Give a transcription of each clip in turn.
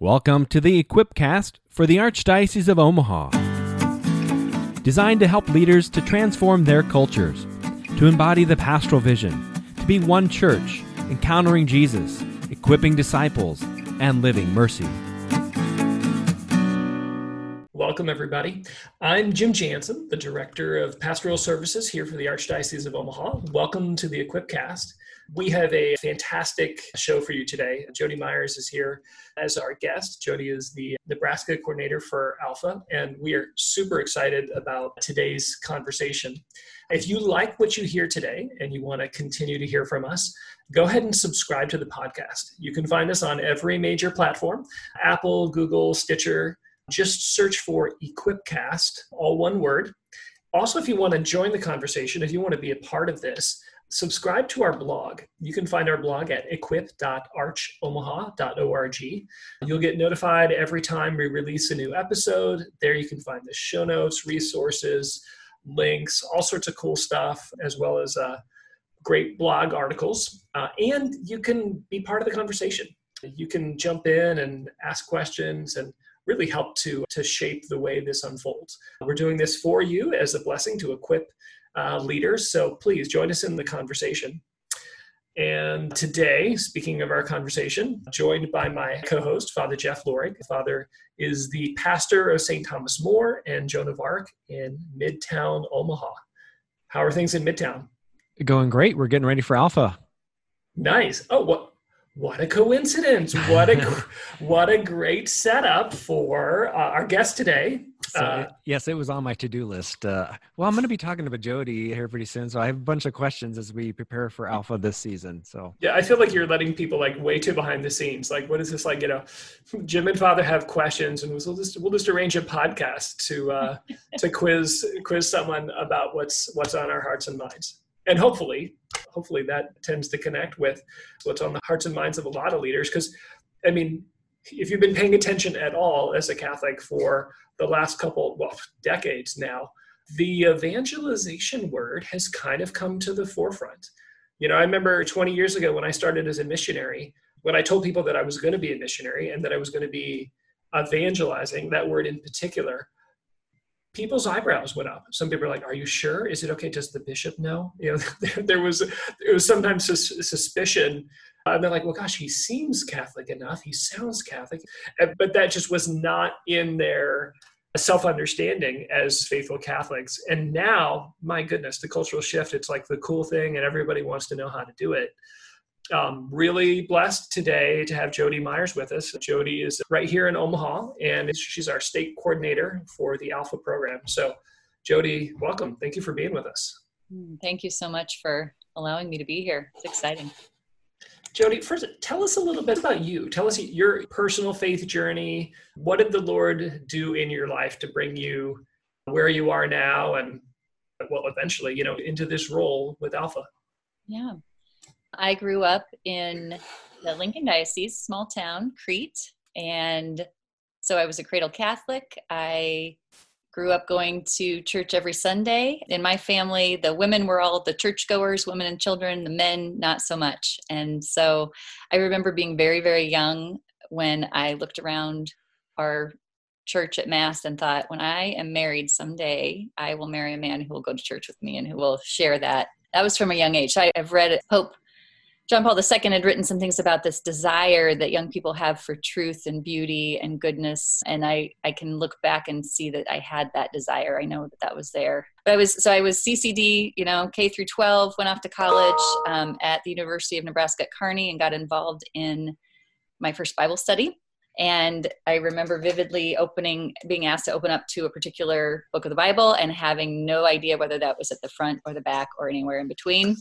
Welcome to the Equipcast for the Archdiocese of Omaha. Designed to help leaders to transform their cultures, to embody the pastoral vision, to be one church, encountering Jesus, equipping disciples, and living mercy. Welcome, everybody. I'm Jim Jansen, the Director of Pastoral Services here for the Archdiocese of Omaha. Welcome to the Equipcast. We have a fantastic show for you today. Jody Myers is here as our guest. Jody is the Nebraska coordinator for Alpha, and we are super excited about today's conversation. If you like what you hear today and you want to continue to hear from us, go ahead and subscribe to the podcast. You can find us on every major platform Apple, Google, Stitcher. Just search for Equipcast, all one word. Also, if you want to join the conversation, if you want to be a part of this, subscribe to our blog. You can find our blog at equip.archomaha.org. You'll get notified every time we release a new episode. There you can find the show notes, resources, links, all sorts of cool stuff, as well as uh, great blog articles. Uh, and you can be part of the conversation. You can jump in and ask questions and really help to, to shape the way this unfolds. We're doing this for you as a blessing to equip uh, leaders. So please join us in the conversation. And today, speaking of our conversation, joined by my co host, Father Jeff Lorig. Father is the pastor of St. Thomas More and Joan of Arc in Midtown, Omaha. How are things in Midtown? Going great. We're getting ready for Alpha. Nice. Oh, what what a coincidence! What a what a great setup for uh, our guest today. So, uh, yes, it was on my to-do list. Uh, well, I'm going to be talking to Jody here pretty soon, so I have a bunch of questions as we prepare for Alpha this season. So yeah, I feel like you're letting people like way too behind the scenes. Like, what is this like? You know, Jim and Father have questions, and we'll just we'll just arrange a podcast to uh, to quiz quiz someone about what's what's on our hearts and minds, and hopefully, hopefully that tends to connect with what's on the hearts and minds of a lot of leaders. Because, I mean, if you've been paying attention at all as a Catholic for the last couple, well, decades now, the evangelization word has kind of come to the forefront. You know, I remember 20 years ago when I started as a missionary, when I told people that I was going to be a missionary and that I was going to be evangelizing, that word in particular, people's eyebrows went up. Some people are like, "Are you sure? Is it okay? Does the bishop know?" You know, there, was there was sometimes sus- suspicion and they're like, well, gosh, he seems Catholic enough. He sounds Catholic. But that just was not in their self understanding as faithful Catholics. And now, my goodness, the cultural shift, it's like the cool thing, and everybody wants to know how to do it. Um, really blessed today to have Jody Myers with us. Jody is right here in Omaha, and she's our state coordinator for the Alpha program. So, Jody, welcome. Thank you for being with us. Mm, thank you so much for allowing me to be here. It's exciting. Jody, first, tell us a little bit about you. Tell us your personal faith journey. What did the Lord do in your life to bring you where you are now and, well, eventually, you know, into this role with Alpha? Yeah. I grew up in the Lincoln Diocese, small town, Crete. And so I was a cradle Catholic. I grew up going to church every Sunday. In my family, the women were all the churchgoers, women and children, the men, not so much. And so I remember being very, very young when I looked around our church at Mass and thought, when I am married someday, I will marry a man who will go to church with me and who will share that. That was from a young age. I, have read Pope John Paul II had written some things about this desire that young people have for truth and beauty and goodness. And I, I can look back and see that I had that desire. I know that that was there. But I was, so I was CCD, you know, K through 12, went off to college um, at the University of Nebraska at Kearney and got involved in my first Bible study. And I remember vividly opening, being asked to open up to a particular book of the Bible and having no idea whether that was at the front or the back or anywhere in between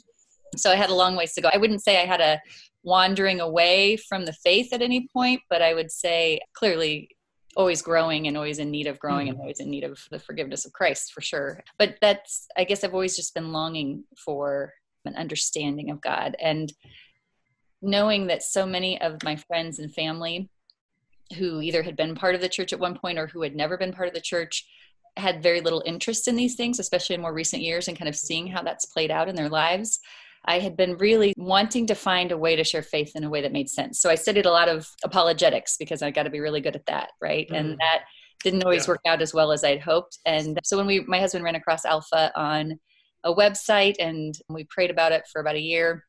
so I had a long ways to go. I wouldn't say I had a wandering away from the faith at any point, but I would say clearly always growing and always in need of growing mm. and always in need of the forgiveness of Christ for sure. But that's, I guess I've always just been longing for an understanding of God and knowing that so many of my friends and family who either had been part of the church at one point or who had never been part of the church had very little interest in these things, especially in more recent years, and kind of seeing how that's played out in their lives I had been really wanting to find a way to share faith in a way that made sense. So I studied a lot of apologetics because I got to be really good at that, right? Mm-hmm. And that didn't always yeah. work out as well as I'd hoped. And so when we, my husband ran across Alpha on a website and we prayed about it for about a year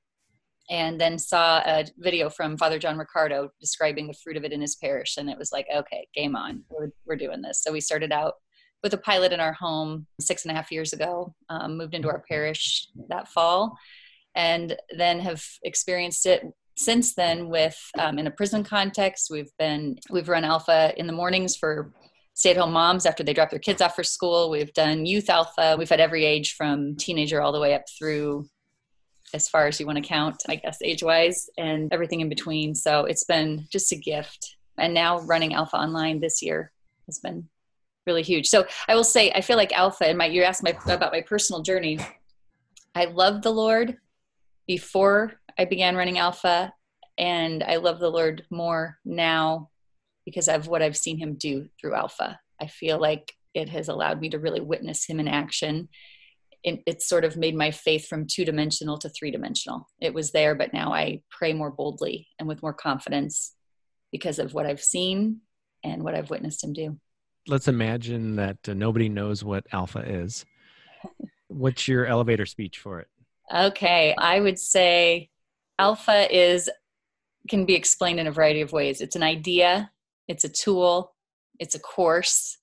and then saw a video from Father John Riccardo describing the fruit of it in his parish. And it was like, okay, game on. We're, we're doing this. So we started out with a pilot in our home six and a half years ago, um, moved into our parish that fall, and then have experienced it since then with um, in a prison context. We've been, we've run Alpha in the mornings for stay at home moms after they drop their kids off for school. We've done youth alpha. We've had every age from teenager all the way up through as far as you want to count, I guess, age wise, and everything in between. So it's been just a gift. And now running Alpha Online this year has been really huge. So I will say, I feel like Alpha, and my you asked my about my personal journey. I love the Lord before I began running Alpha, and I love the Lord more now because of what I've seen him do through Alpha. I feel like it has allowed me to really witness him in action. It, it sort of made my faith from two dimensional to three dimensional. It was there, but now I pray more boldly and with more confidence because of what I've seen and what I've witnessed him do. Let's imagine that uh, nobody knows what Alpha is. What's your elevator speech for it? Okay, I would say Alpha is can be explained in a variety of ways. It's an idea it's a tool, it's a course,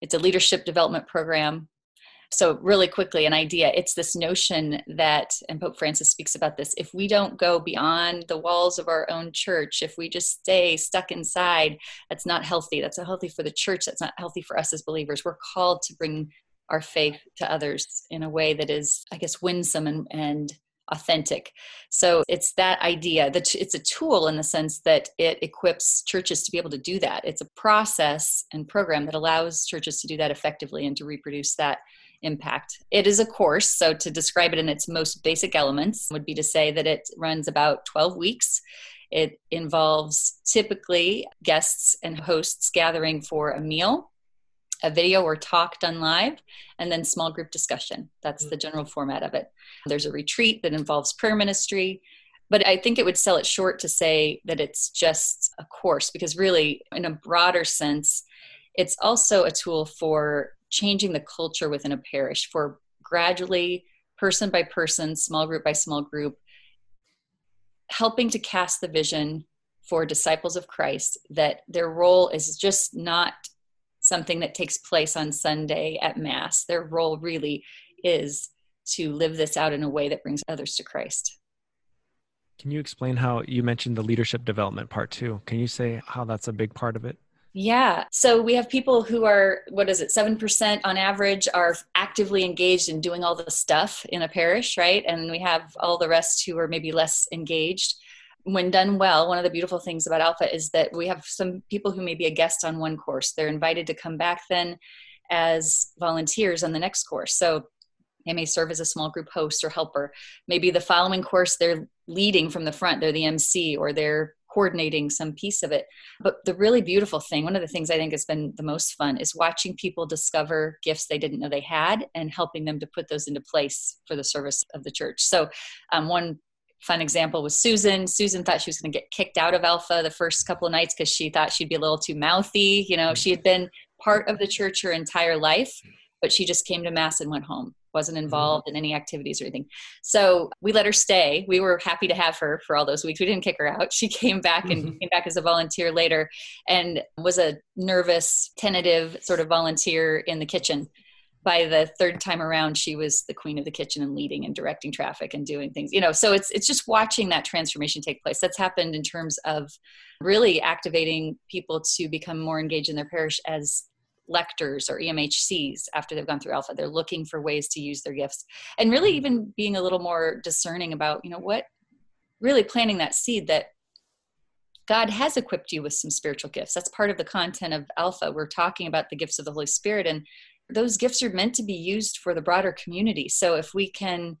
it's a leadership development program. So, really quickly, an idea it's this notion that, and Pope Francis speaks about this, if we don't go beyond the walls of our own church, if we just stay stuck inside, that's not healthy. That's not healthy for the church. That's not healthy for us as believers. We're called to bring our faith to others in a way that is, I guess, winsome and, and authentic. So it's that idea that it's a tool in the sense that it equips churches to be able to do that. It's a process and program that allows churches to do that effectively and to reproduce that impact. It is a course, so to describe it in its most basic elements would be to say that it runs about 12 weeks. It involves typically guests and hosts gathering for a meal a video or talk done live, and then small group discussion. That's mm. the general format of it. There's a retreat that involves prayer ministry. But I think it would sell it short to say that it's just a course because, really, in a broader sense, it's also a tool for changing the culture within a parish, for gradually, person by person, small group by small group, helping to cast the vision for disciples of Christ that their role is just not something that takes place on Sunday at Mass. Their role really is to live this out in a way that brings others to Christ. Can you explain how you mentioned the leadership development part too? Can you say how that's a big part of it? Yeah. So we have people who are, what is it, 7% on average are actively engaged in doing all the stuff in a parish, right? And we have all the rest who are maybe less engaged when done well, one of the beautiful things about Alpha is that we have some people who may be a guest on one course. They're invited to come back then as volunteers on the next course. So they may serve as a small group host or helper. Maybe the following course they're leading from the front, they're the MC or they're coordinating some piece of it. But the really beautiful thing, one of the things I think has been the most fun, is watching people discover gifts they didn't know they had and helping them to put those into place for the service of the church. So, um, one fun example was Susan. Susan thought she was going to get kicked out of Alpha the first couple of nights because she thought she'd be a little too mouthy. You know, she had been part of the church her entire life, but she just came to Mass and went home, wasn't mm-hmm. involved in any activities or anything. So we let her stay. We were happy to have her for all those weeks. We didn't kick her out. She came back and mm-hmm. came back as a volunteer later and was a nervous, tentative sort of volunteer in the kitchen by the third time around she was the queen of the kitchen and leading and directing traffic and doing things you know so it's it's just watching that transformation take place that's happened in terms of really activating people to become more engaged in their parish as lectors or EMHCs after they've gone through alpha they're looking for ways to use their gifts and really even being a little more discerning about you know what really planting that seed that God has equipped you with some spiritual gifts. That's part of the content of Alpha. We're talking about the gifts of the Holy Spirit and those gifts are meant to be used for the broader community. So if we can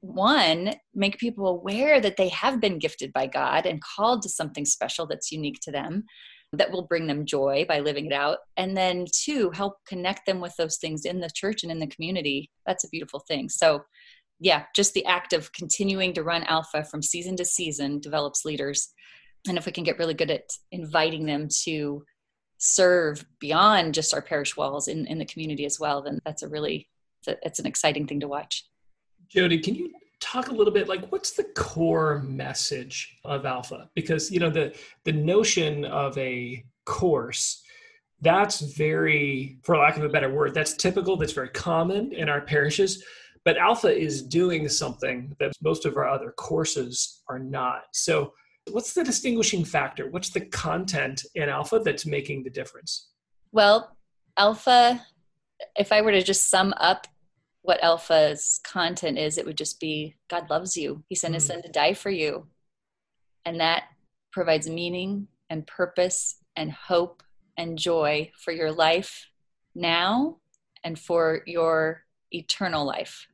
one make people aware that they have been gifted by God and called to something special that's unique to them that will bring them joy by living it out and then two help connect them with those things in the church and in the community that's a beautiful thing so yeah, just the act of continuing to run Alpha from season to season develops leaders. And if we can get really good at inviting them to serve beyond just our parish walls in, in the community as well, then that's a really, it's, a, it's an exciting thing to watch. Jody, can you talk a little bit like what's the core message of Alpha? Because, you know, the, the notion of a course that's very for lack of a better word that's typical that's very common in our parishes but alpha is doing something that most of our other courses are not so what's the distinguishing factor? What's the content in alpha that's making the difference? Well alpha if i were to just sum up what alpha's content is it would just be god loves you. He sent his mm. son to die for you. And that provides meaning and purpose and hope and joy for your life now and for your eternal life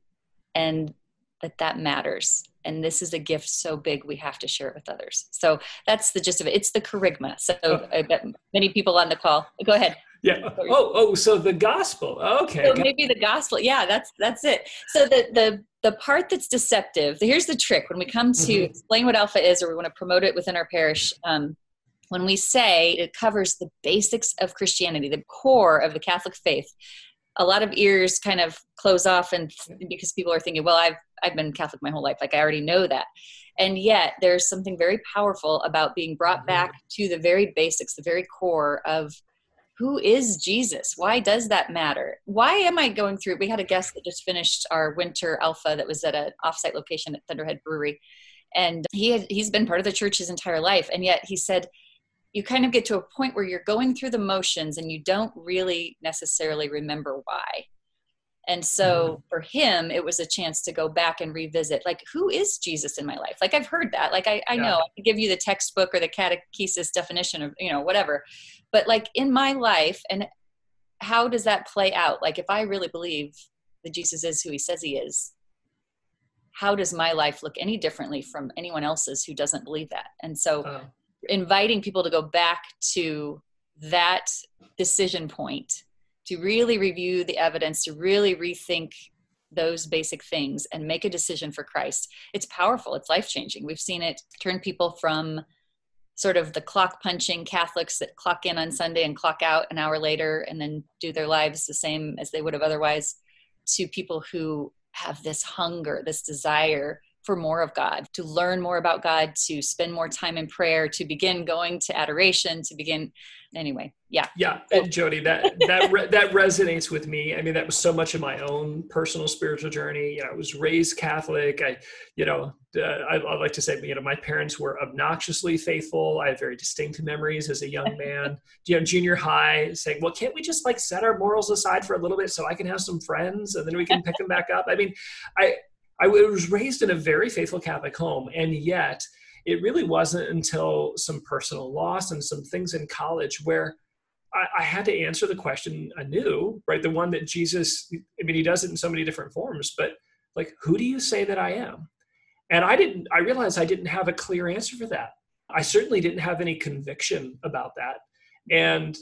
and that that matters and this is a gift so big we have to share it with others. So that's the gist of it. It's the kerygma. So oh. i bet many people on the call go ahead. Yeah. Oh oh so the gospel. Okay. So maybe the gospel. Yeah that's that's it. So the the the part that's deceptive here's the trick. When we come to mm-hmm. explain what alpha is or we want to promote it within our parish um, when we say it covers the basics of christianity the core of the catholic faith a lot of ears kind of close off and because people are thinking well i've i've been catholic my whole life like i already know that. And yet there's something very powerful about being brought mm-hmm. back to the very basics the very core of who is jesus? Why does that matter? Why am i going through we had a guest that just finished our winter alpha that was at an offsite location at thunderhead brewery. And he had, he's been part of the church his entire life. And yet he said you kind of get to a point where you're going through the motions and you don't really necessarily remember why. And so mm-hmm. for him, it was a chance to go back and revisit, like, who is Jesus in my life? Like, I've heard that. Like, I, I yeah. know I can give you the textbook or the catechesis definition of, you know, whatever. But like in my life, and how does that play out? Like, if I really believe that Jesus is who he says he is, how does my life look any differently from anyone else's who doesn't believe that? And so, inviting people to go back to that decision point to really review the evidence to really rethink those basic things and make a decision for Christ. It's powerful, it's life changing. We've seen it turn people from sort of the clock punching Catholics that clock in on Sunday and clock out an hour later and then do their lives the same as they would have otherwise to people who have this hunger, this desire for more of God, to learn more about God, to spend more time in prayer, to begin going to adoration, to begin anyway. Yeah. Yeah, and Jody, that that re- that resonates with me. I mean, that was so much of my own personal spiritual journey. You know, I was raised Catholic. I, you know, uh, I, I like to say, you know, my parents were obnoxiously faithful. I have very distinct memories as a young man. you know, junior high, saying, "Well, can't we just like set our morals aside for a little bit so I can have some friends and then we can pick them back up?" I mean, I I was raised in a very faithful Catholic home, and yet it really wasn't until some personal loss and some things in college where I, I, had to answer the question anew, right? The one that Jesus, I mean, he does it in so many different forms, but like, who do you say that I am? And I didn't, I realized I didn't have a clear answer for that. I certainly didn't have any conviction about that. And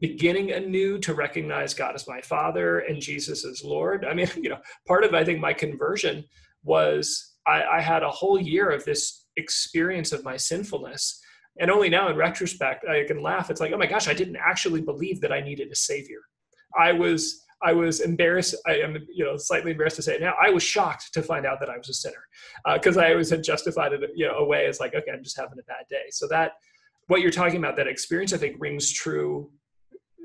beginning anew to recognize God as my Father and Jesus as Lord. I mean, you know, part of I think my conversion was I, I had a whole year of this experience of my sinfulness. And only now in retrospect, I can laugh. It's like, oh my gosh, I didn't actually believe that I needed a savior. I was I was embarrassed. I am, you know, slightly embarrassed to say it now. I was shocked to find out that I was a sinner because uh, I always had justified it, you know, away as like, okay, I'm just having a bad day. So that, what you're talking about, that experience, I think rings true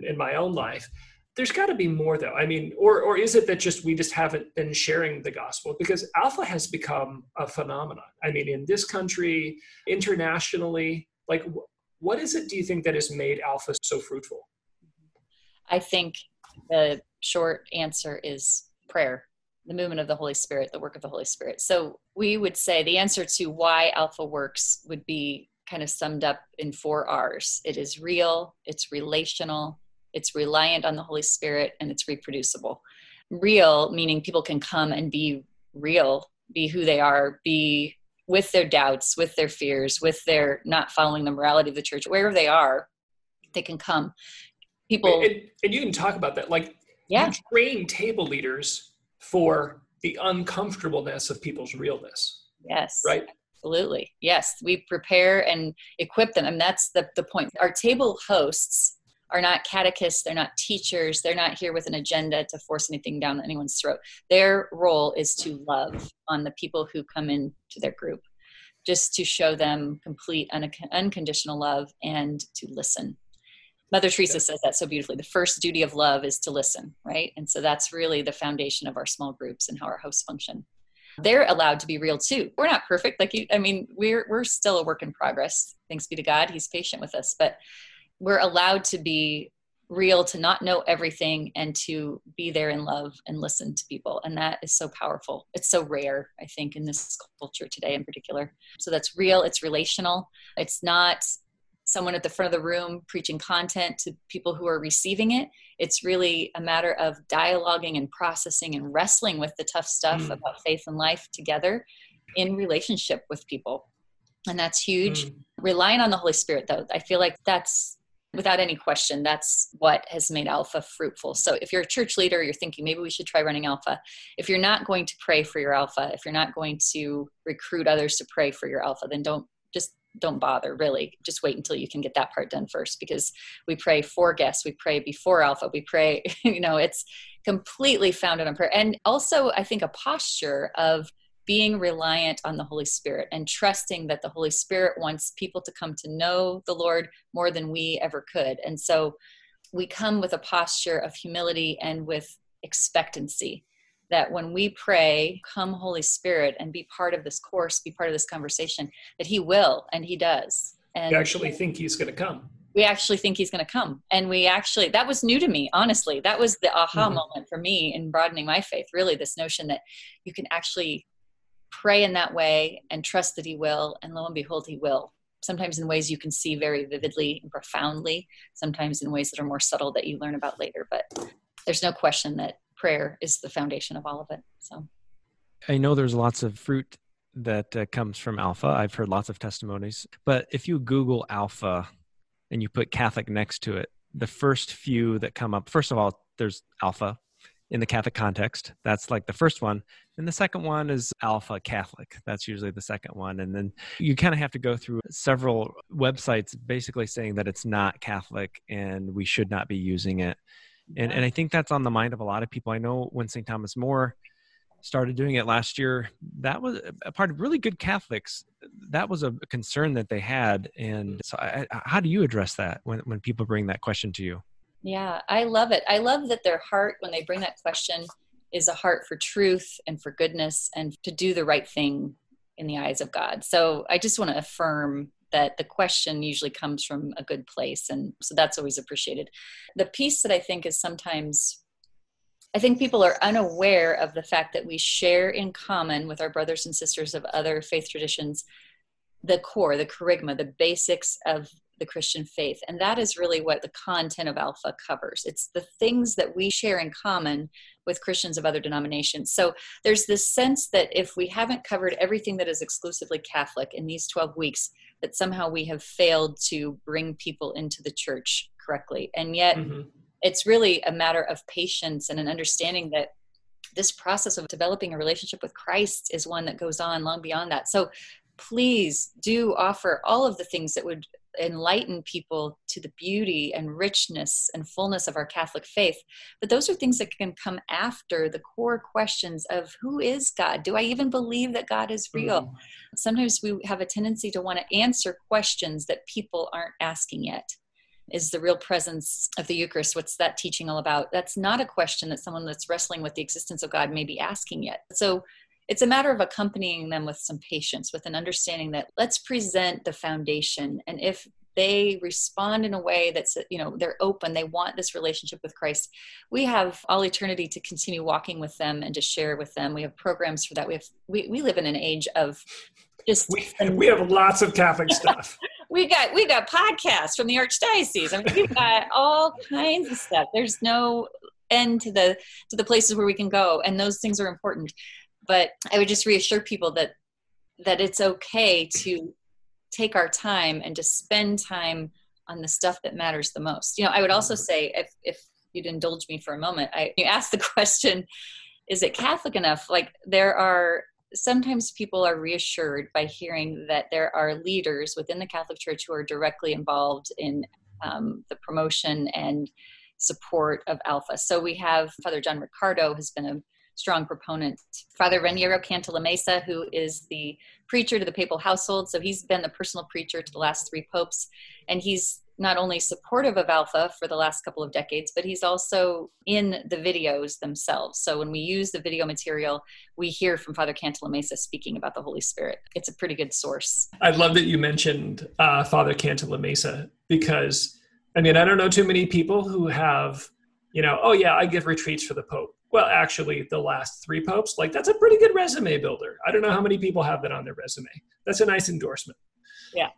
in my own life there's got to be more though. I mean or or is it that just we just haven't been sharing the gospel? Because alpha has become a phenomenon. I mean in this country internationally like what is it do you think that has made alpha so fruitful? I think the short answer is prayer the movement of the holy spirit the work of the holy spirit. So we would say the answer to why alpha works would be kind of summed up in four r's. It is real it's relational it's reliant on the Holy Spirit, and it's reproducible. Real, meaning people can come and be real, be who they are, be with their doubts, with their fears, with their not following the morality of the church, wherever they are, they can come. People and, and you can talk about that. Like yeah. you train table leaders for the uncomfortableness of people's realness. Yes. Right. Absolutely. Yes. We prepare and equip them. And that's the, the point. Our table hosts are not catechists, they're not teachers, they're not here with an agenda to force anything down anyone's throat. Their role is to love on the people who come into their group, just to show them complete un- unconditional love and to listen. Mother Teresa says that so beautifully. The first duty of love is to listen, right? And so that's really the foundation of our small groups and how our hosts function they're allowed to be real too. We're not perfect. Like you, I mean, we're we're still a work in progress. Thanks be to God, He's patient with us. But we're allowed to be real, to not know everything, and to be there in love and listen to people. And that is so powerful. It's so rare, I think, in this culture today in particular. So that's real. It's relational. It's not someone at the front of the room preaching content to people who are receiving it. It's really a matter of dialoguing and processing and wrestling with the tough stuff mm. about faith and life together in relationship with people. And that's huge. Mm. Relying on the Holy Spirit, though, I feel like that's without any question, that's what has made Alpha fruitful. So if you're a church leader, you're thinking maybe we should try running Alpha. If you're not going to pray for your Alpha, if you're not going to recruit others to pray for your Alpha, then don't just don't bother really just wait until you can get that part done first because we pray for guests we pray before alpha we pray you know it's completely founded on prayer and also i think a posture of being reliant on the holy spirit and trusting that the holy spirit wants people to come to know the lord more than we ever could and so we come with a posture of humility and with expectancy that when we pray, come Holy Spirit and be part of this course, be part of this conversation, that He will and He does. And we actually think He's going to come. We actually think He's going to come. And we actually, that was new to me, honestly. That was the aha mm-hmm. moment for me in broadening my faith, really, this notion that you can actually pray in that way and trust that He will. And lo and behold, He will. Sometimes in ways you can see very vividly and profoundly, sometimes in ways that are more subtle that you learn about later. But there's no question that prayer is the foundation of all of it. So I know there's lots of fruit that uh, comes from alpha. I've heard lots of testimonies, but if you Google alpha and you put Catholic next to it, the first few that come up, first of all, there's alpha in the Catholic context. That's like the first one. And the second one is Alpha Catholic. That's usually the second one. And then you kind of have to go through several websites basically saying that it's not Catholic and we should not be using it and and I think that's on the mind of a lot of people. I know when St. Thomas More started doing it last year, that was a part of really good Catholics. That was a concern that they had, and so I, how do you address that when when people bring that question to you? Yeah, I love it. I love that their heart when they bring that question is a heart for truth and for goodness and to do the right thing in the eyes of God. So I just want to affirm that the question usually comes from a good place and so that's always appreciated the piece that i think is sometimes i think people are unaware of the fact that we share in common with our brothers and sisters of other faith traditions the core the kerygma the basics of the Christian faith. And that is really what the content of Alpha covers. It's the things that we share in common with Christians of other denominations. So there's this sense that if we haven't covered everything that is exclusively Catholic in these 12 weeks, that somehow we have failed to bring people into the church correctly. And yet, mm-hmm. it's really a matter of patience and an understanding that this process of developing a relationship with Christ is one that goes on long beyond that. So please do offer all of the things that would enlighten people to the beauty and richness and fullness of our Catholic faith. But those are things that can come after the core questions of who is God? Do I even believe that God is real? Mm. Sometimes we have a tendency to want to answer questions that people aren't asking yet. Is the real presence of the Eucharist? What's that teaching all about? That's not a question that someone that's wrestling with the existence of God may be asking yet. So it's a matter of accompanying them with some patience, with an understanding that let's present the foundation. And if they respond in a way that's you know they're open they want this relationship with christ we have all eternity to continue walking with them and to share with them. We have programs for that. We have we, we live in an age of just we, we have lots of catholic stuff. We got we got podcasts from the archdiocese i mean we've got all kinds of stuff. There's no end to the to the places where we can go and those things are important but i would just reassure people that that it's okay to take our time and to spend time on the stuff that matters the most you know i would also say if if you'd indulge me for a moment i you asked the question is it Catholic enough? Like there are sometimes people are reassured by hearing that there are leaders within the Catholic Church who are directly involved in um, the promotion and support of Alpha. So we have Father John Riccardo has been a strong proponent. Father Raniero Cantalamessa, who is the preacher to the papal household, so he's been the personal preacher to the last three popes, and he's not only supportive of Alpha for the last couple of decades, but he's also in the videos themselves. So when we use the video material, we hear from Father Cantalamessa speaking about the Holy Spirit. It's a pretty good source. I love that you mentioned uh, Father Cantalamessa because, I mean, I don't know too many people who have, you know, oh yeah, I give retreats for the Pope. Well, actually, the last three popes, like that's a pretty good resume builder. I don't know how many people have that on their resume. That's a nice endorsement. Yeah,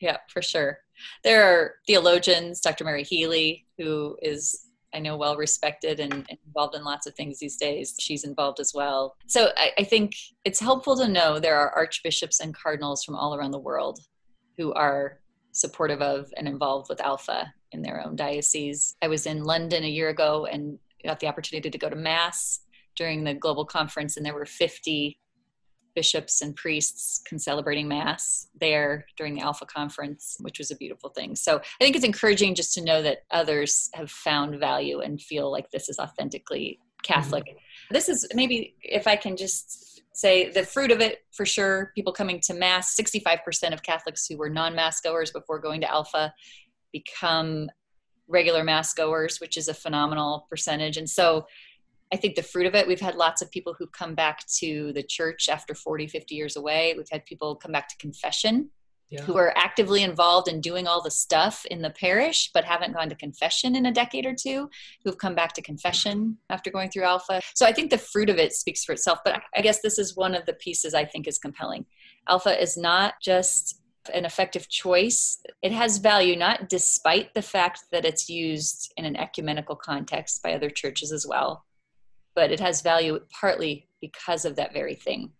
yeah, for sure. There are theologians, Dr. Mary Healy, who is I know well respected and, involved in lots of things these days. She's involved as well. So I, I, think it's helpful to know there are archbishops and cardinals from all around the world who are supportive of and involved with Alpha in their own diocese. I was in London a year ago and got the opportunity to go to Mass during the global conference, and there were 50 bishops and priests celebrating mass there during the alpha conference which was a beautiful thing so i think it's encouraging just to know that others have found value and feel like this is authentically catholic mm-hmm. this is maybe if i can just say the fruit of it for sure people coming to mass 65% of catholics who were non-mass goers before going to alpha become regular mass goers which is a phenomenal percentage and so I think the fruit of it, we've had lots of people who've come back to the church after 40, 50 years away. We've had people come back to confession yeah. who are actively involved in doing all the stuff in the parish, but haven't gone to confession in a decade or two, who've come back to confession after going through Alpha. So I think the fruit of it speaks for itself. But I guess this is one of the pieces I think is compelling. Alpha is not just an effective choice. It has value, not despite the fact that it's used in an ecumenical context by other churches as well but it has value partly because of that very thing.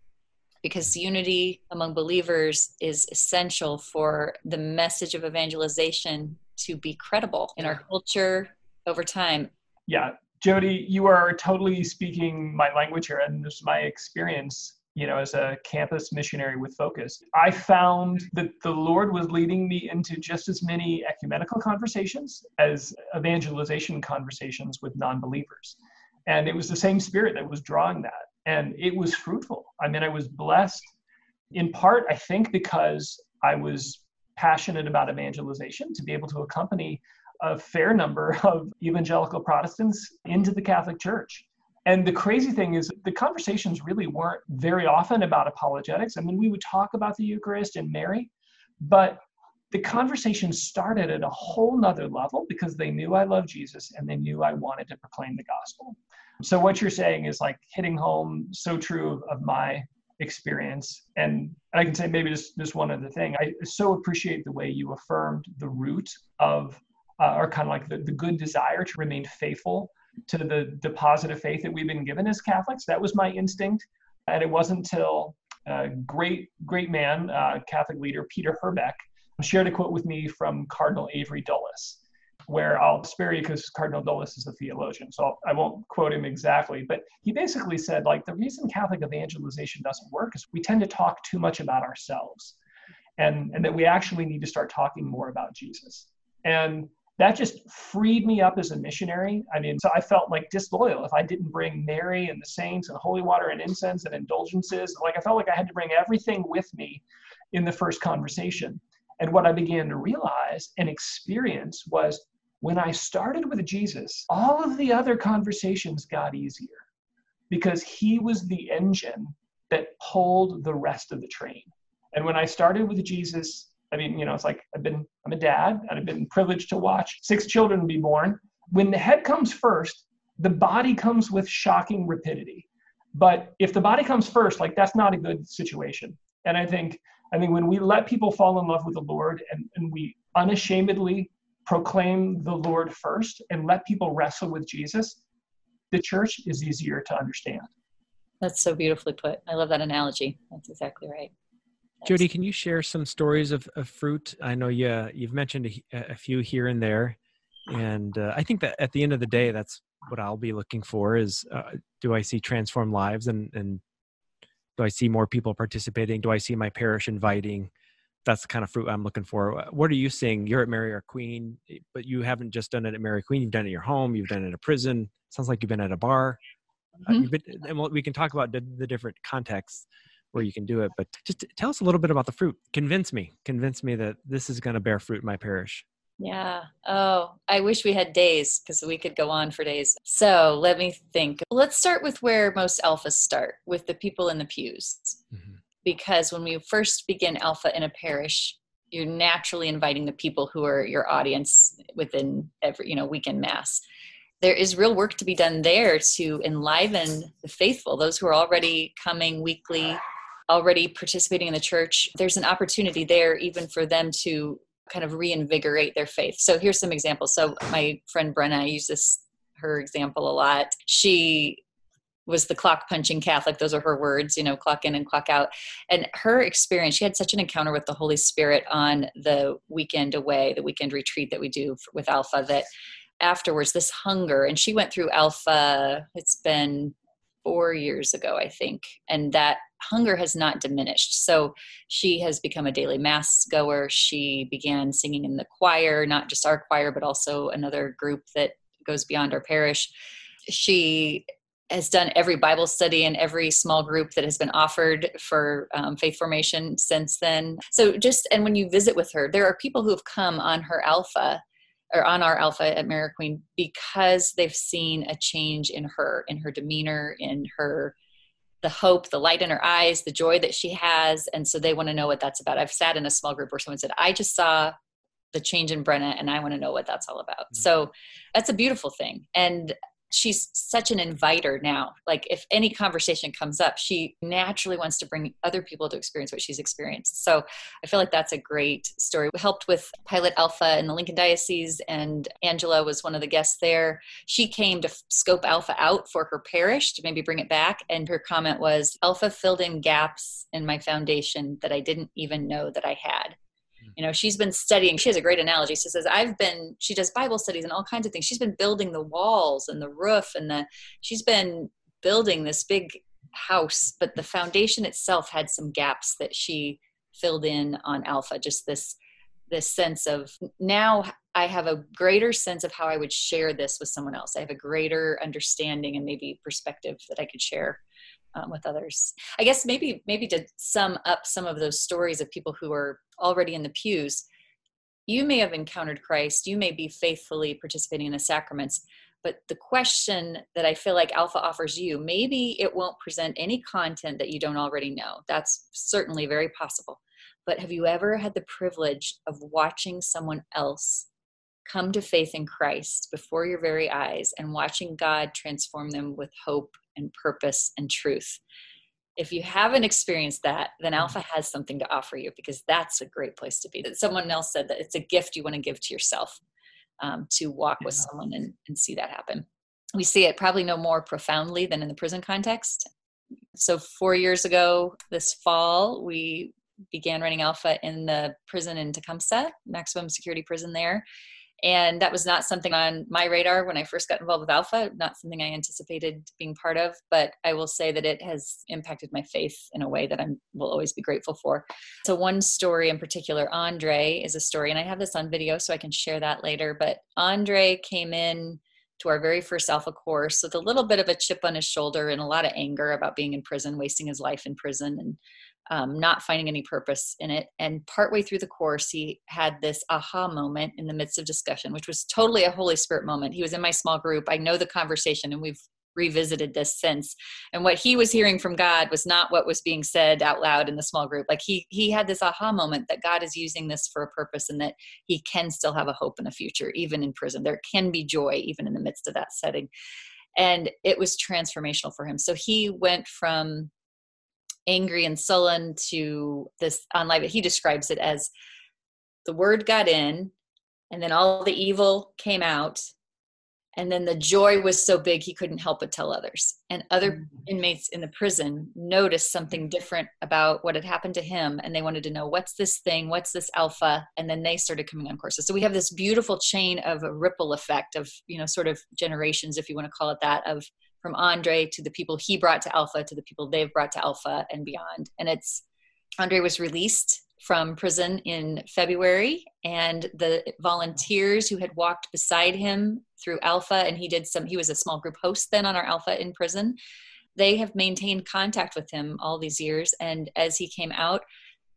Because unity among believers is essential for the message of evangelization to be credible in our culture over time. Yeah. Jody you are totally speaking my language here and this is my experience you know as a campus missionary with focus. I found that the lord was leading me into just as many ecumenical conversations as evangelization conversations with non-believers. And it was the same spirit that was drawing that. And it was fruitful. I mean i was blessed in part i think because i was passionate about evangelization to be able to accompany a fair number of evangelical protestants into the catholic church and the crazy thing is the conversations really weren't very often about apologetics i mean we would talk about the eucharist and mary but the conversation started at a whole nother level because they knew I loved Jesus and they knew I wanted to proclaim the gospel. So what you're saying is like hitting home so true of my experience. And I can say maybe just, just one other thing. I so appreciate the way you affirmed the root of, uh, or kind of like the, the good desire to remain faithful to the deposit of faith that we've been given as Catholics. That was my instinct. And it wasn't until a great, great man, uh, Catholic leader, Peter Herbeck, shared a quote with me from Cardinal Avery Dulles, where I'll spare you because Cardinal Dulles is a theologian, so I won't quote him exactly. But he basically said, like, the reason Catholic evangelization doesn't work is we tend to talk too much about ourselves, and and that we actually need to start talking more about Jesus. And that just freed me up as a missionary. I mean, so I felt like disloyal if I didn't bring Mary and the saints and holy water and incense and indulgences. Like I felt like I had to bring everything with me in the first conversation. And what I began to realize and experience was when I started with Jesus, all of the other conversations got easier because he was the engine that pulled the rest of the train. And when I started with Jesus, I mean, you know, it's like I've been, I'm a dad and I've been privileged to watch six children be born. When the head comes first, the body comes with shocking rapidity. But if the body comes first, like that's not a good situation. And I think I think when we let people fall in love with the Lord and, and we unashamedly proclaim the Lord first and let people wrestle with Jesus, the church is easier to understand. That's so beautifully put. I love that analogy. That's exactly right. Jody, can you share some stories of, of fruit? I know you, you've mentioned a, a few here and there. And uh, I think that at the end of the day, that's what I'll be looking for is uh, do I see transformed lives and and do I see more people participating? Do I see my parish inviting? That's the kind of fruit I'm looking for. Uh, what are you seeing? You're at Mary Our Queen, eh, but you haven't just done it at Mary Queen. You've done it at your home. You've done it at a prison. Sounds like you've been at a bar. Uh, mm-hmm. Uh, been, and we can talk about the, the different contexts where you can do it. But just tell us a little bit about the fruit. Convince me. Convince me that this is going to bear fruit in my parish. Yeah. Oh, I wish we had days because we could go on for days. So let me think. Let's start with where most alphas start with the people in the pews. Mm-hmm. Because when we first begin alpha in a parish, you're naturally inviting the people who are your audience within every, you know, weekend mass. There is real work to be done there to enliven the faithful, those who are already coming weekly, already participating in the church. There's an opportunity there even for them to kind of reinvigorate their faith. So here's some examples. So my friend Brenna, I use this her example a lot. She was the clock punching Catholic. Those are her words, you know, clock in and clock out. And her experience, she had such an encounter with the Holy Spirit on the weekend away, the weekend retreat that we do with Alpha, that afterwards, this hunger, and she went through Alpha, it's been four years ago, I think, and that hunger has not diminished. So she has become a daily mass goer. She began singing in the choir, not just our choir, but also another group that goes beyond our parish. She has done every Bible study and every small group that has been offered for um, faith formation since then. So just, and when you visit with her, there are people who have come on her alpha or on our alpha at Mary Queen because they've seen a change in her, in her demeanor, in her the hope, the light in her eyes, the joy that she has. And so they want to know what that's about. I've sat in a small group where someone said, I just saw the change in Brenna and I want to know what that's all about. Mm-hmm. So that's a beautiful thing. And she's such an inviter now. Like if any conversation comes up, she naturally wants to bring other people to experience what she's experienced. So I feel like that's a great story. We helped with Pilot Alpha in the Lincoln Diocese, and Angela was one of the guests there. She came to scope Alpha out for her parish to maybe bring it back, and her comment was, "Alpha filled in gaps in my foundation that I didn't even know that I had." You know she's been studying she has a great analogy. She says i've been she does bible studies and all kinds of things. She's been building the walls and the roof and the she's been building this big house but the foundation itself had some gaps that she filled in on alpha just this this sense of now i have a greater sense of how i would share this with someone else. I have a greater understanding and maybe perspective that i could share um, with others. I guess maybe maybe to sum up some of those stories of people who are already in the pews, you may have encountered Christ, you may be faithfully participating in the sacraments, but the question that I feel like Alpha offers you, maybe it won't present any content that you don't already know. That's certainly very possible. But have you ever had the privilege of watching someone else come to faith in Christ before your very eyes and watching God transform them with hope and purpose and truth. If you haven't experienced that, then mm. Alpha has something to offer you because that's a great place to be. That someone else said that it's a gift you want to give to yourself um, to walk yeah. with someone and, and see that happen. We see it probably no more profoundly than in the prison context. So, four years ago this fall, we began running Alpha in the prison in Tecumseh, maximum security prison there and that was not something on my radar when i first got involved with alpha not something i anticipated being part of but i will say that it has impacted my faith in a way that i will always be grateful for. So one story in particular andre is a story and i have this on video so i can share that later but andre came in to our very first alpha course with a little bit of a chip on his shoulder and a lot of anger about being in prison wasting his life in prison and um, not finding any purpose in it. And partway through the course, he had this aha moment in the midst of discussion, which was totally a Holy Spirit moment. He was in my small group. I know the conversation, and we've revisited this since and what he was hearing from god was not what was being said out loud in the small group like he he had this aha moment that god is using this for a purpose and that he can still have a hope in the future even in prison there can be joy even in the midst of that setting and it was transformational for him so he went from angry and sullen to this on live he describes it as the word got in and then all the evil came out and then the joy was so big he couldn't help but tell others. And other Mm. inmates in the prison noticed something different about what had happened to him and they wanted to know what's this thing? What's this alpha? And then they started coming on courses. So we have this beautiful chain of a ripple effect of you know sort of generations if you want to call it that of from andre to the people he brought to alpha to the people they've brought to alpha and beyond and it's andre was released from prison in February, and the volunteers who had walked beside him through Alpha, and he did some, he was a small group host then on our Alpha in prison. They have maintained contact with him all these years. And as he came out,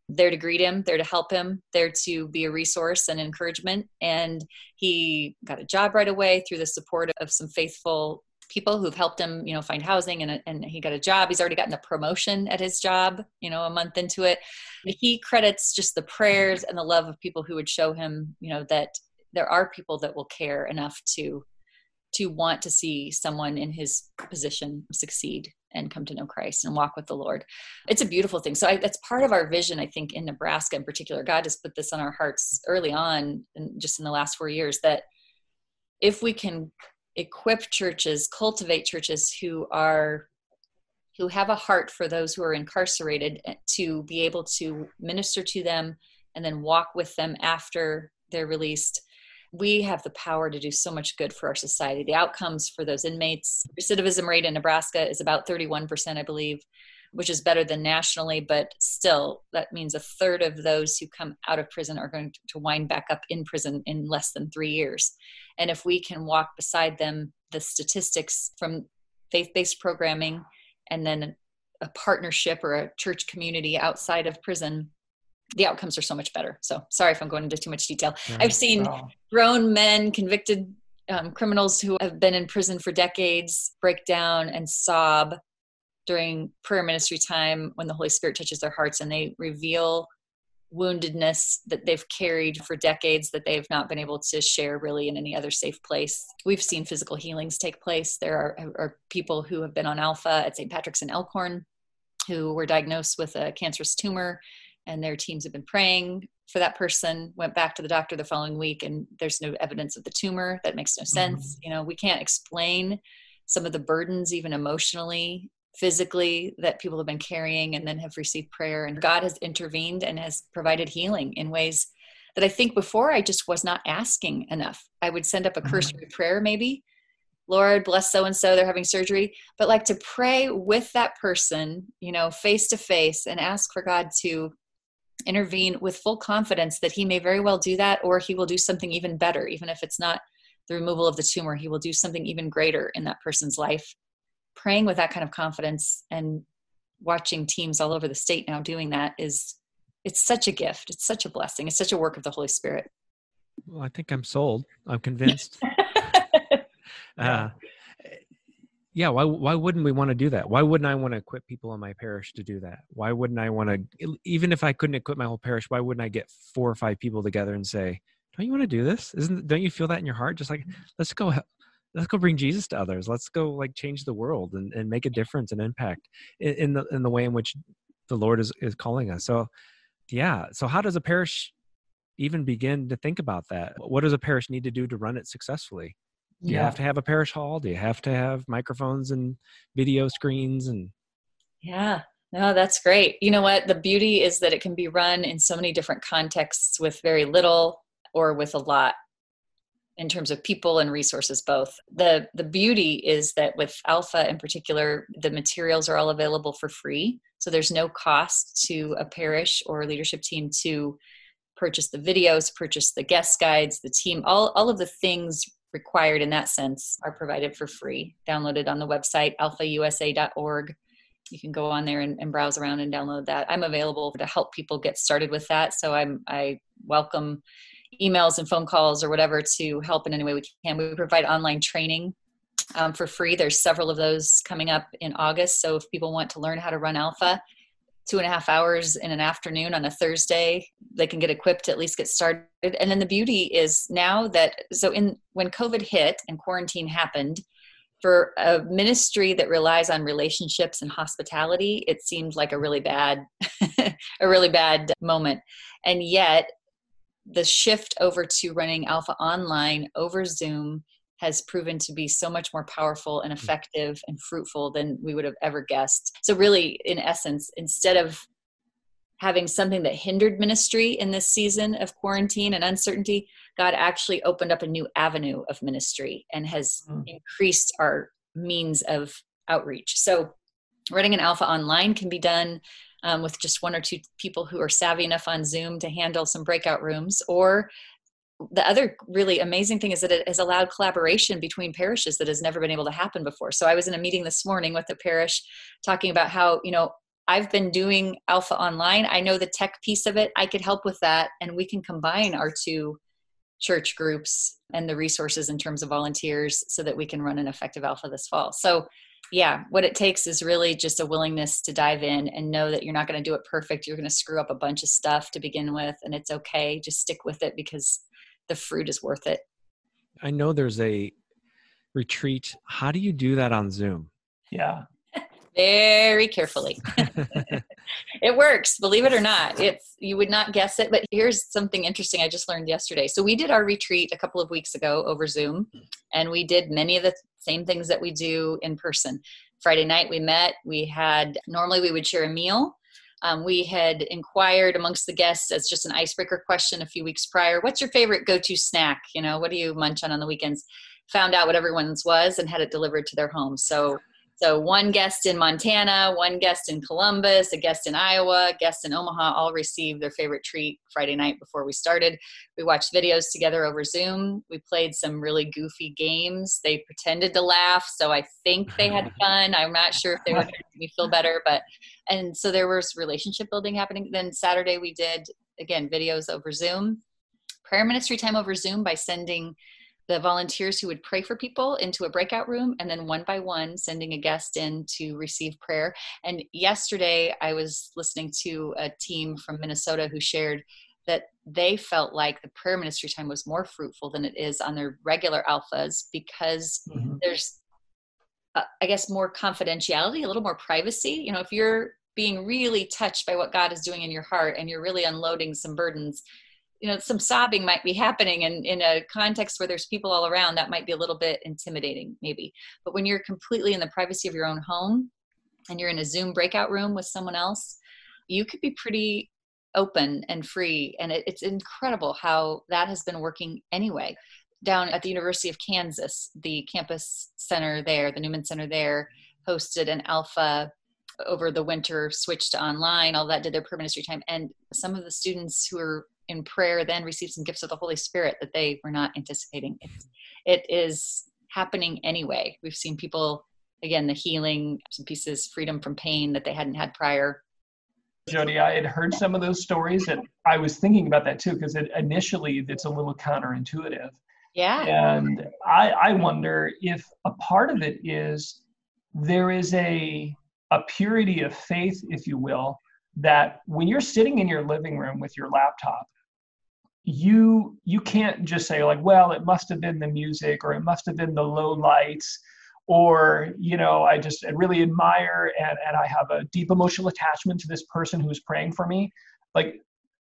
there to greet him, there to help him, there to be a resource and encouragement. And he got a job right away through the support of some faithful people who've helped him, you know, find housing and, and he got a job. He's already gotten a promotion at his job, you know, a month into it. He credits just the prayers and the love of people who would show him, you know, that there are people that will care enough to to want to see someone in his position succeed and come to know Christ and walk with the Lord. It's a beautiful thing. So I, that's part of our vision, I think, in Nebraska in particular. God has put this on our hearts early on, and just in the last four years, that if we can equip churches, cultivate churches who are who have a heart for those who are incarcerated eh, to be able to minister to them and then walk with them after they're released. We have the power to do so much good for our society. The outcomes for those inmates recidivism rate in nebraska is about 31% i believe which is better than nationally but still that means a third of those who come out of prison are going to wind back up in prison in less than three years and if we can walk beside them the statistics from faith-based programming and then a partnership or a church community outside of prison the outcomes are so much better so sorry if i'm going into too much detail Yeah. i've seen Wow. grown men convicted um, criminals who have been in prison for decades break down and sob during prayer ministry time when the holy spirit touches their hearts and they reveal woundedness that they've carried for decades that they've not been able to share really in any other safe place. We've seen physical healings take place. There are, are people who have been on alpha at St. Patrick's in Elkhorn who were diagnosed with a cancerous tumor, and their teams have been praying for that person. Went back to the doctor the following week, and there's no evidence of the tumor. That makes no mm-hmm. sense. You know, we can't explain some of the burdens, even emotionally, physically, that people have been carrying and then have received prayer. And God has intervened and has provided healing in ways that I think before I just was not asking enough. I would send up a Mhm. cursory prayer, maybe. Lord, bless so and so, they're having surgery. But like to pray with that person, you know, face to face and ask for God to intervene with full confidence that He may very well do that, or He will do something even better, even if it's not the removal of the tumor, He will do something even greater in that person's life. Praying with that kind of confidence and watching teams all over the state now doing that is it's such a gift it's such a blessing it's such a work of the holy spirit Well, I think I'm sold. I'm convinced. uh, yeah. Why? Why wouldn't we want to do that? Why wouldn't I want to equip people in my parish to do that? Why wouldn't I want to? Even if I couldn't equip my whole parish, why wouldn't I get four or five people together and say, "Don't you want to do this? Isn't? Don't you feel that in your heart? Just like, let's go. Let's go bring Jesus to others. Let's go like change the world and, and make a difference and impact in, in the in the way in which the Lord is is calling us. So, yeah. So how does a parish even begin to think about that? What does a parish need to do to run it successfully? Do you have to have a parish hall? Do you have to have microphones and video screens and Yeah, no, that's great. You know what? The beauty is that it can be run in so many different contexts with very little or with a lot in terms of people and resources both. The the beauty is that with Alpha in particular, the materials are all available for free. So there's no cost to a parish or leadership team to purchase the videos, purchase the guest guides, the team, all, all of the things required in that sense are provided for free, downloaded on the website alphausa.org you can go on there and, and, browse around and download that. I'm available to help people get started with that. So i'm i welcome emails and phone calls or whatever to help in any way we can. We provide online training um, for free. There's several of those coming up in august. So if people want to learn how to run alpha two and a half hours in an afternoon on a thursday they can get equipped to at least get started. And then the beauty is now that so in when covid hit and quarantine happened for a ministry that relies on relationships and hospitality it seemed like a really bad a really bad moment. And yet the shift over to running alpha online over zoom has proven to be so much more powerful and effective and fruitful than we would have ever guessed. So, really, in essence, instead of having something that hindered ministry in this season of quarantine and uncertainty, God actually opened up a new avenue of ministry and has mm. increased our means of outreach. So, running an alpha online can be done um, with just one or two people who are savvy enough on Zoom to handle some breakout rooms, or the other really amazing thing is that it has allowed collaboration between parishes that has never been able to happen before. So I was in a meeting this morning with a parish talking about how, you know, I've been doing Alpha Online. I know the tech piece of it. I could help with that. And we can combine our two church groups and the resources in terms of volunteers so that we can run an effective Alpha this fall. So, yeah, what it takes is really just a willingness to dive in and know that you're not going to do it perfect. You're going to screw up a bunch of stuff to begin with, and it's okay. Just stick with it because the fruit is worth it. I know there's a retreat. How do you do that on Zoom? Yeah. Very carefully. it works, believe it or not. It's you would not guess it, but here's something interesting I just learned yesterday. So we did our retreat a couple of weeks ago over Zoom, and we did many of the same things that we do in person. Friday night we met, we had normally we would share a meal um, we had inquired amongst the guests as just an icebreaker question a few weeks prior what's your favorite go to snack? You know, what do you munch on on the weekends? Found out what everyone's was and had it delivered to their home. So so one guest in Montana, one guest in Columbus, a guest in Iowa, guests in Omaha all received their favorite treat Friday night before we started. We watched videos together over Zoom. We played some really goofy games. They pretended to laugh, so I think they had fun. I'm not sure if they were making me feel better, but and so there was relationship building happening. Then Saturday we did again videos over Zoom, prayer ministry time over Zoom by sending the volunteers who would pray for people into a breakout room and then one by one sending a guest in to receive prayer and yesterday i was listening to a team from minnesota who shared that they felt like the prayer ministry time was more fruitful than it is on their regular alphas because mm-hmm. there's uh, i guess more confidentiality a little more privacy you know if you're being really touched by what god is doing in your heart and you're really unloading some burdens you know some sobbing might be happening and in a context where there's people all around that might be a little bit intimidating maybe. But when you're completely in the privacy of your own home and you're in a zoom breakout room with someone else you could be pretty open and free. And it, it's incredible how that has been working anyway. Down at the university of kansas the campus center there the newman center there hosted an alpha over the winter switched to online all that did their prayer ministry time. And some of the students who are in prayer then receive some gifts of the Holy Spirit that they were not anticipating. It's, it is happening anyway. We've seen people, again, the healing, some pieces, freedom from pain that they hadn't had prior. Jodi, I had heard some of those stories and I was thinking about that too, because it, initially it's a little counterintuitive. Yeah. And I, I wonder if a part of it is there is a, a purity of faith, if you will, that when you're sitting in your living room with your laptop you you can't just say like well it must have been the music or it must have been the low lights or you know i just I really admire and, and i have a deep emotional attachment to this person who's praying for me. Like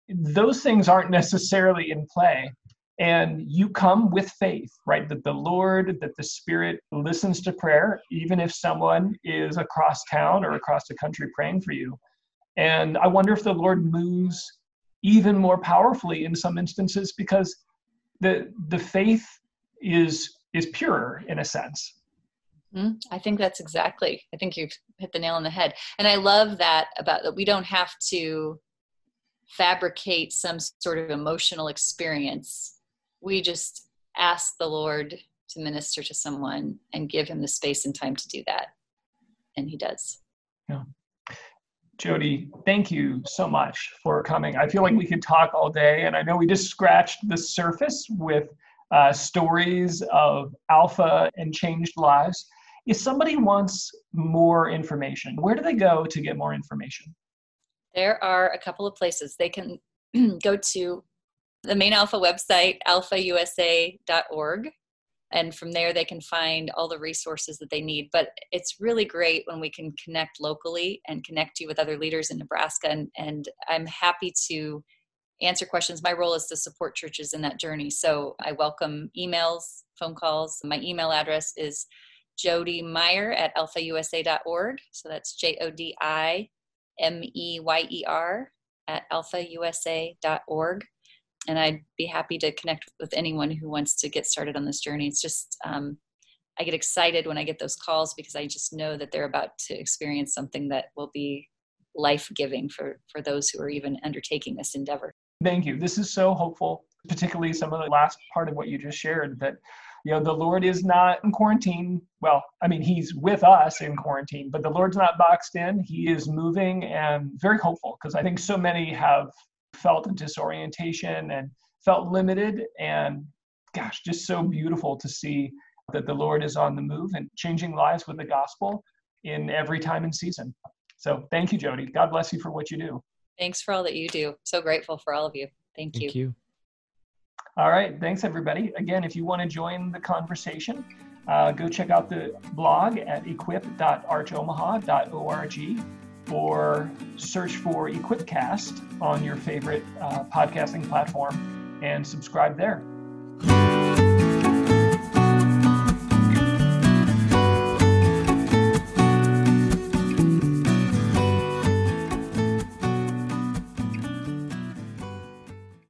those things aren't necessarily in play. And you come with faith right? That the lord that the spirit listens to prayer even if someone is across town or across the country praying for you. And i wonder if the lord moves even more powerfully in some instances because the the faith is is purer in a sense. Mm-hmm. i think that's exactly i think you've hit the nail on the head. And i love that about that we don't have to fabricate some sort of emotional experience. We just ask the lord to minister to someone and give him the space and time to do that. And he does. Yeah Jodi, thank you so much for coming. I feel like we could talk all day, and I know we just scratched the surface with uh, stories of alpha and changed lives. If somebody wants more information, where do they go to get more information? There are a couple of places. They can go to the main Alpha website, alphausa.org and from there they can find all the resources that they need but it's really great when we can connect locally and connect you with other leaders in nebraska and, and i'm happy to answer questions. My role is to support churches in that journey. So I welcome emails, phone calls. My email address is jodi Meyer at alphausa.org. So that's J O D I M E Y E R at alphausa.org. And I'd be happy to connect with anyone who wants to get started on this journey. It's just, um, I get excited when I get those calls because I just know that they're about to experience something that will be life giving for, for those who are even undertaking this endeavor. Thank you. This is so hopeful, particularly some of the last part of what you just shared that you know the lord is not in quarantine well i mean he's with us in quarantine but the lord's not boxed in he is moving and very hopeful because i think so many have felt a disorientation and felt limited. And gosh just so beautiful to see that the lord is on the move and changing lives with the gospel in every time and season. So thank you jodi. God bless you for what you do. Thanks for all that you do. So grateful for all of you. Thank, Thank you. All right. Thanks, everybody. Again, if you want to join the conversation, uh, go check out the blog at equip.archomaha.org or search for Equipcast on your favorite uh, podcasting platform and subscribe there.